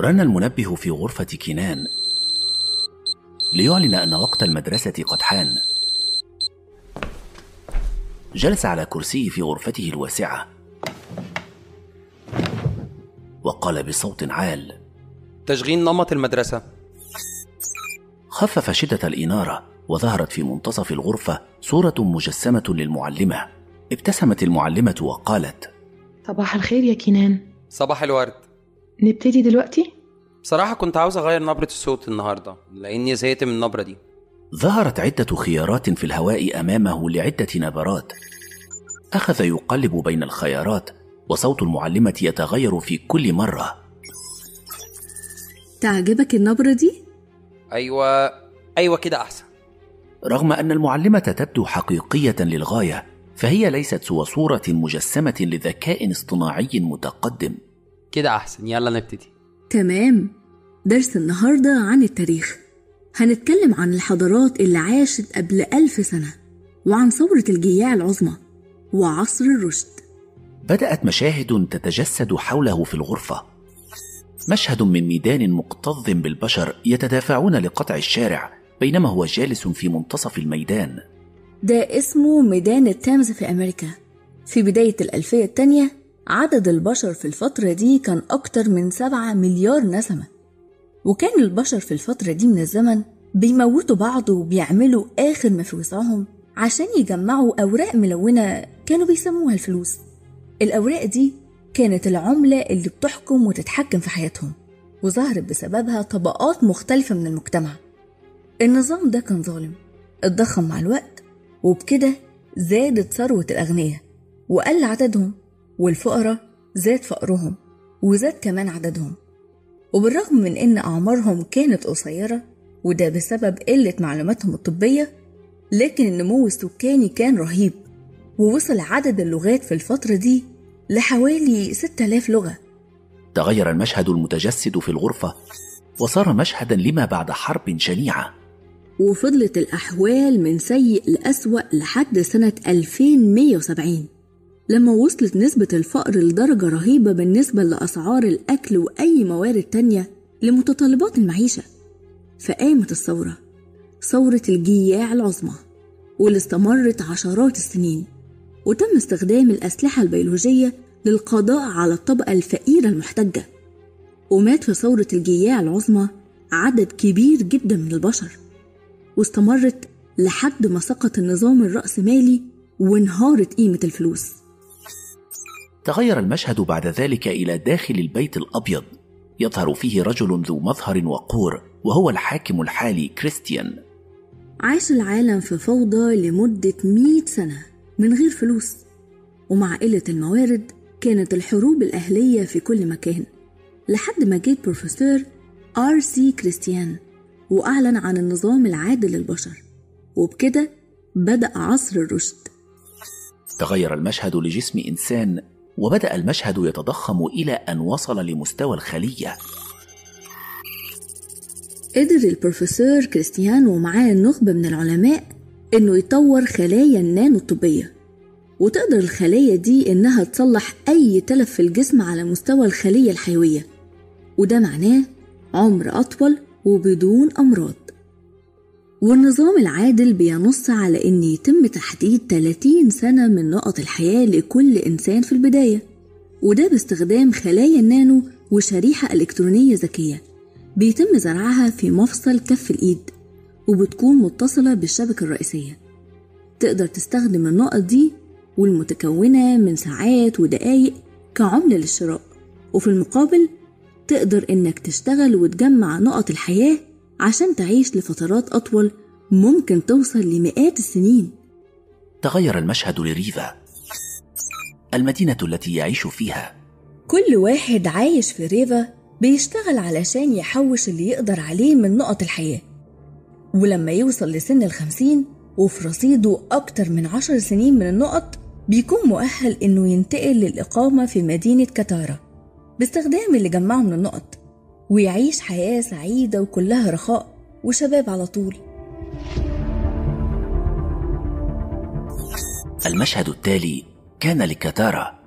رن المنبه في غرفة كنان ليعلن أن وقت المدرسة قد حان. جلس على كرسيه في غرفته الواسعة. وقال بصوت عال تشغيل نمط المدرسة. خفف شدة الإنارة وظهرت في منتصف الغرفة صورة مجسمة للمعلمة. ابتسمت المعلمة وقالت صباح الخير يا كنان صباح الورد. نبتدي دلوقتي؟ بصراحة كنت عاوز أغير نبرة الصوت النهاردة لأني زهقت من النبرة دي. ظهرت عدة خيارات في الهواء أمامه لعدة نبرات. أخذ يقلب بين الخيارات وصوت المعلمة يتغير في كل مرة. تعجبك النبرة دي؟ أيوة أيوة كده أحسن. رغم أن المعلمة تبدو حقيقية للغاية فهي ليست سوى صورة مجسمة لذكاء اصطناعي متقدم. كده أحسن. يلا نبتدي. تمام. درس النهاردة عن التاريخ. هنتكلم عن الحضارات اللي عاشت قبل ألف سنة وعن ثورة الجياع العظمى وعصر الرشد. بدأت مشاهد تتجسد حوله في الغرفة. مشهد من ميدان مكتظ بالبشر يتدافعون لقطع الشارع بينما هو جالس في منتصف الميدان. ده اسمه ميدان التامز في أمريكا. في بداية الألفية التانية عدد البشر في الفترة دي كان أكتر من سبعة مليار نسمة. وكان البشر في الفترة دي من الزمن بيموتوا بعض وبيعملوا آخر ما في وسعهم عشان يجمعوا أوراق ملونة كانوا بيسموها الفلوس. الأوراق دي كانت العملة اللي بتحكم وتتحكم في حياتهم وظهرت بسببها طبقات مختلفة من المجتمع. النظام ده كان ظالم اتضخم مع الوقت وبكده زادت ثروة الأغنياء وقل عددهم والفقراء زاد فقرهم وزاد كمان عددهم. وبالرغم من إن أعمارهم كانت قصيرة وده بسبب قلة معلوماتهم الطبية لكن النمو السكاني كان رهيب ووصل عدد اللغات في الفترة دي لحوالي 6000 لغة. تغير المشهد المتجسد في الغرفة وصار مشهدا لما بعد حرب شنيعة. وفضلت الأحوال من سيء لأسوأ لحد سنة 2170 لما وصلت نسبة الفقر لدرجة رهيبة بالنسبة لأسعار الأكل وأي موارد تانية لمتطلبات المعيشة فقامت الثورة ثورة الجياع العظمى واللي استمرت عشرات السنين وتم استخدام الأسلحة البيولوجية للقضاء على الطبقة الفقيرة المحتجة ومات في ثورة الجياع العظمى عدد كبير جدا من البشر واستمرت لحد ما سقط النظام الرأسمالي وانهارت قيمة الفلوس. تغير المشهد بعد ذلك إلى داخل البيت الأبيض. يظهر فيه رجل ذو مظهر وقور وهو الحاكم الحالي كريستيان. عاش العالم في فوضى لمدة 100 سنة من غير فلوس. ومع قلة الموارد كانت الحروب الأهلية في كل مكان. لحد ما جه بروفيسور R.C. Christian وأعلن عن النظام العادل للبشر. وبكده بدأ عصر الرشد. تغير المشهد لجسم إنسان وبدأ المشهد يتضخم إلى أن وصل لمستوى الخلية. قدر البروفيسور كريستيان ومعاه نخبة من العلماء إنه يطور خلايا النانو الطبية وتقدر الخلايا دي إنها تصلح أي تلف في الجسم على مستوى الخلية الحيوية. وده معناه عمر أطول وبدون أمراض. والنظام العادل بينص على إن يتم تحديد 30 سنة من نقط الحياة لكل إنسان في البداية. وده باستخدام خلايا النانو وشريحة إلكترونية ذكية بيتم زرعها في مفصل كف الإيد وبتكون متصلة بالشبكة الرئيسية. تقدر تستخدم النقط دي والمتكونة من ساعات ودقايق كعملة للشراء. وفي المقابل تقدر إنك تشتغل وتجمع نقط الحياة عشان تعيش لفترات أطول ممكن توصل لمئات السنين. تغير المشهد لريفا المدينة التي يعيش فيها. كل واحد عايش في ريفا بيشتغل علشان يحوش اللي يقدر عليه من نقط الحياة. ولما يوصل لسن الخمسين وفي رصيده أكتر من عشر سنين من النقط بيكون مؤهل إنه ينتقل للإقامة في مدينة كتارا باستخدام اللي جمعه من النقط ويعيش حياة سعيدة وكلها رخاء وشباب على طول. المشهد التالي كان لكتارا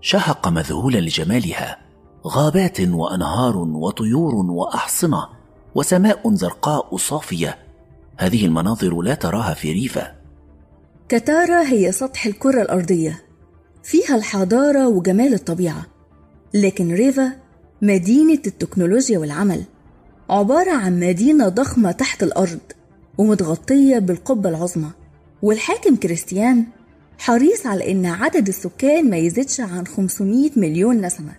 شهق مذهولا لجمالها غابات وأنهار وطيور وأحصنة وسماء زرقاء صافية. هذه المناظر لا تراها في ريفا. كتارا هي سطح الكرة الأرضية فيها الحضارة وجمال الطبيعة لكن ريفا مدينة التكنولوجيا والعمل. عبارة عن مدينة ضخمة تحت الأرض ومتغطية بالقبة العظمى. والحاكم كريستيان حريص على إن عدد السكان ما يزيدش عن 500 مليون نسمة.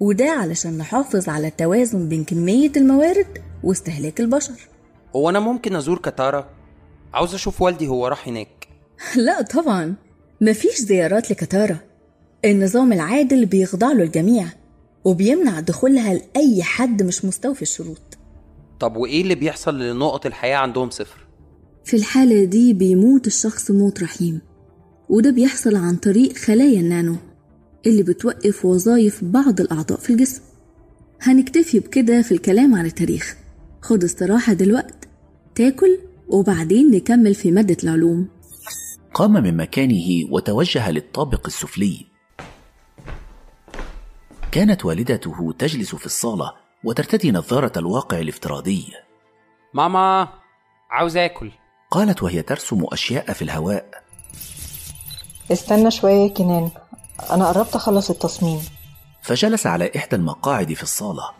وده علشان نحافظ على التوازن بين كمية الموارد واستهلاك البشر. هو أنا ممكن أزور كتارا؟ عاوز أشوف والدي هو راح هناك. لا طبعا. مفيش زيارات لكتارا. النظام العادل بيخضع له الجميع. وبيمنع دخولها لأي حد مش مستوفي الشروط. طب وإيه اللي بيحصل لنقط الحياة عندهم صفر؟ في الحالة دي بيموت الشخص موت رحيم وده بيحصل عن طريق خلايا النانو اللي بتوقف وظائف بعض الأعضاء في الجسم. هنكتفي بكده في الكلام عن التاريخ. خد استراحة دلوقت تاكل وبعدين نكمل في مادة العلوم. قام من مكانه وتوجه للطابق السفلي. كانت والدته تجلس في الصالة وترتدي نظارة الواقع الافتراضي. ماما عاوز آكل. قالت وهي ترسم أشياء في الهواء. استنى شوية يا كنان. أنا قربت أخلص التصميم. فجلس على إحدى المقاعد في الصالة.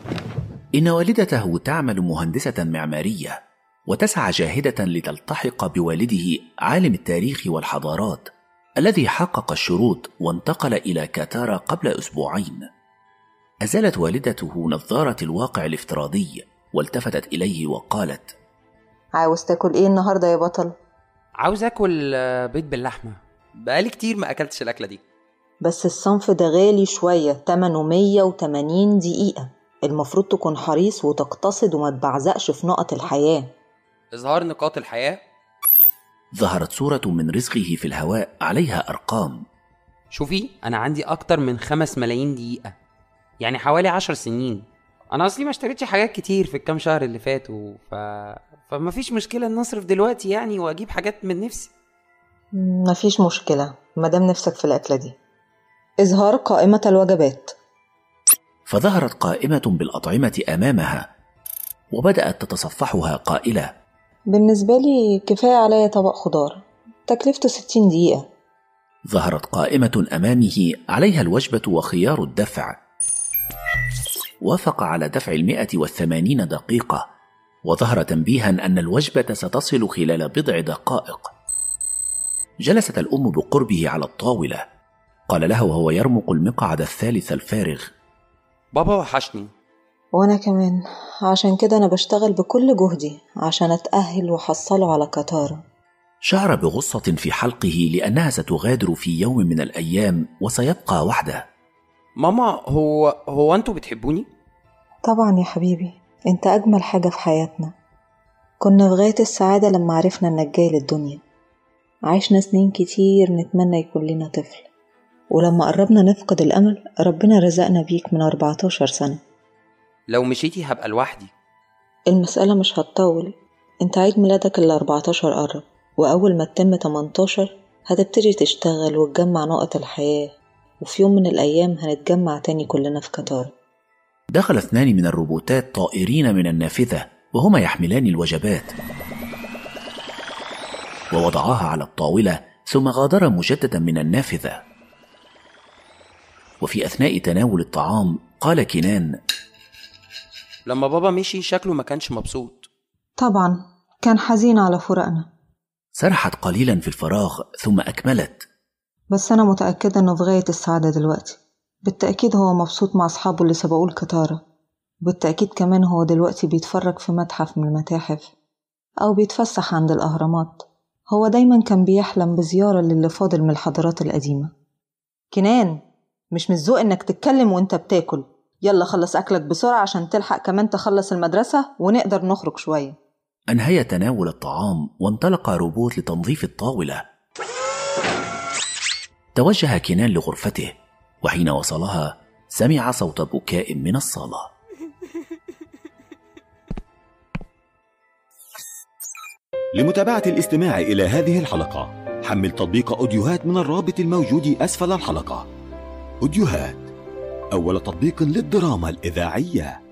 إن والدته تعمل مهندسة معمارية وتسعى جاهدة لتلتحق بوالده عالم التاريخ والحضارات الذي حقق الشروط وانتقل إلى كاتارا قبل أسبوعين. أزالت والدته نظارة الواقع الافتراضي والتفتت إليه وقالت عاوز تاكل إيه النهاردة يا بطل؟ عاوز آكل آه، بيض باللحمة. بقالي كتير ما أكلتش الأكلة دي. بس الصنف ده غالي شوية تمنه 180 دقيقة. المفروض تكون حريص وتقتصد وما تبعزقش في نقط الحياة. إظهار نقاط الحياة. ظهرت صورة من رزقه في الهواء عليها أرقام. شوفي أنا عندي أكتر من خمس ملايين دقيقة. يعني حوالي عشر سنين. أنا أصلي ما اشتريتش حاجات كتير في الكام شهر اللي فاتوا ف... فما فيش مشكلة إن أصرف دلوقتي يعني وأجيب حاجات من نفسي. مفيش مشكلة مادام نفسك في الأكلة دي. إظهار قائمة الوجبات. فظهرت قائمة بالأطعمة أمامها وبدأت تتصفحها قائلة. بالنسبة لي كفاية عليا طبق خضار تكلفته 60 دقيقة. ظهرت قائمة أمامه عليها الوجبة وخيار الدفع. وافق على دفع المئة والثمانين دقيقة وظهر تنبيها أن الوجبة ستصل خلال بضع دقائق. جلست الأم بقربه على الطاولة. قال له وهو يرمق المقعد الثالث الفارغ. بابا وحشني. وأنا كمان. عشان كده أنا بشتغل بكل جهدي عشان أتأهل وأحصله على كتارة شعر بغصة في حلقه لأنها ستغادر في يوم من الأيام وسيبقى وحده. ماما هو هو أنتوا بتحبوني؟ طبعا يا حبيبي انت أجمل حاجة في حياتنا. كنا في غاية السعادة لما عرفنا إنك جاي للدنيا. عشنا سنين كتير نتمنى يكون لنا طفل. ولما قربنا نفقد الأمل ربنا رزقنا بيك من 14 سنة. لو مشيتي هبقى لوحدي. المسألة مش هتطول. انت عيد ميلادك ال 14 قرب وأول ما تتم 18 هتبتدي تشتغل وتجمع نقط الحياة. وفي يوم من الأيام هنتجمع تاني كلنا في قطار. دخل اثنان من الروبوتات طائرين من النافذة وهما يحملان الوجبات. ووضعاها على الطاولة ثم غادرا مجددا من النافذة. وفي أثناء تناول الطعام قال كنان لما بابا مشي شكله ما كانش مبسوط. طبعا كان حزين على فراقنا سرحت قليلا في الفراغ ثم أكملت. بس أنا متأكدة إنه في غاية السعادة دلوقتي. بالتأكيد هو مبسوط مع أصحابه اللي سبقوه الكتارة. بالتأكيد كمان هو دلوقتي بيتفرج في متحف من المتاحف أو بيتفسح عند الأهرامات. هو دايما كان بيحلم بزيارة للي فاضل من الحضارات القديمة. كنان مش من الذوق إنك تتكلم وإنت بتاكل. يلا خلص أكلك بسرعة عشان تلحق كمان تخلص المدرسة ونقدر نخرج شوية. أنهي تناول الطعام وانطلق روبوت لتنظيف الطاولة. توجه كنان لغرفته وحين وصلها سمع صوت بكاء من الصالة. لمتابعة الاستماع إلى هذه الحلقة حمل تطبيق أوديوهات من الرابط الموجود أسفل الحلقة. أوديوهات أول تطبيق للدراما الإذاعية.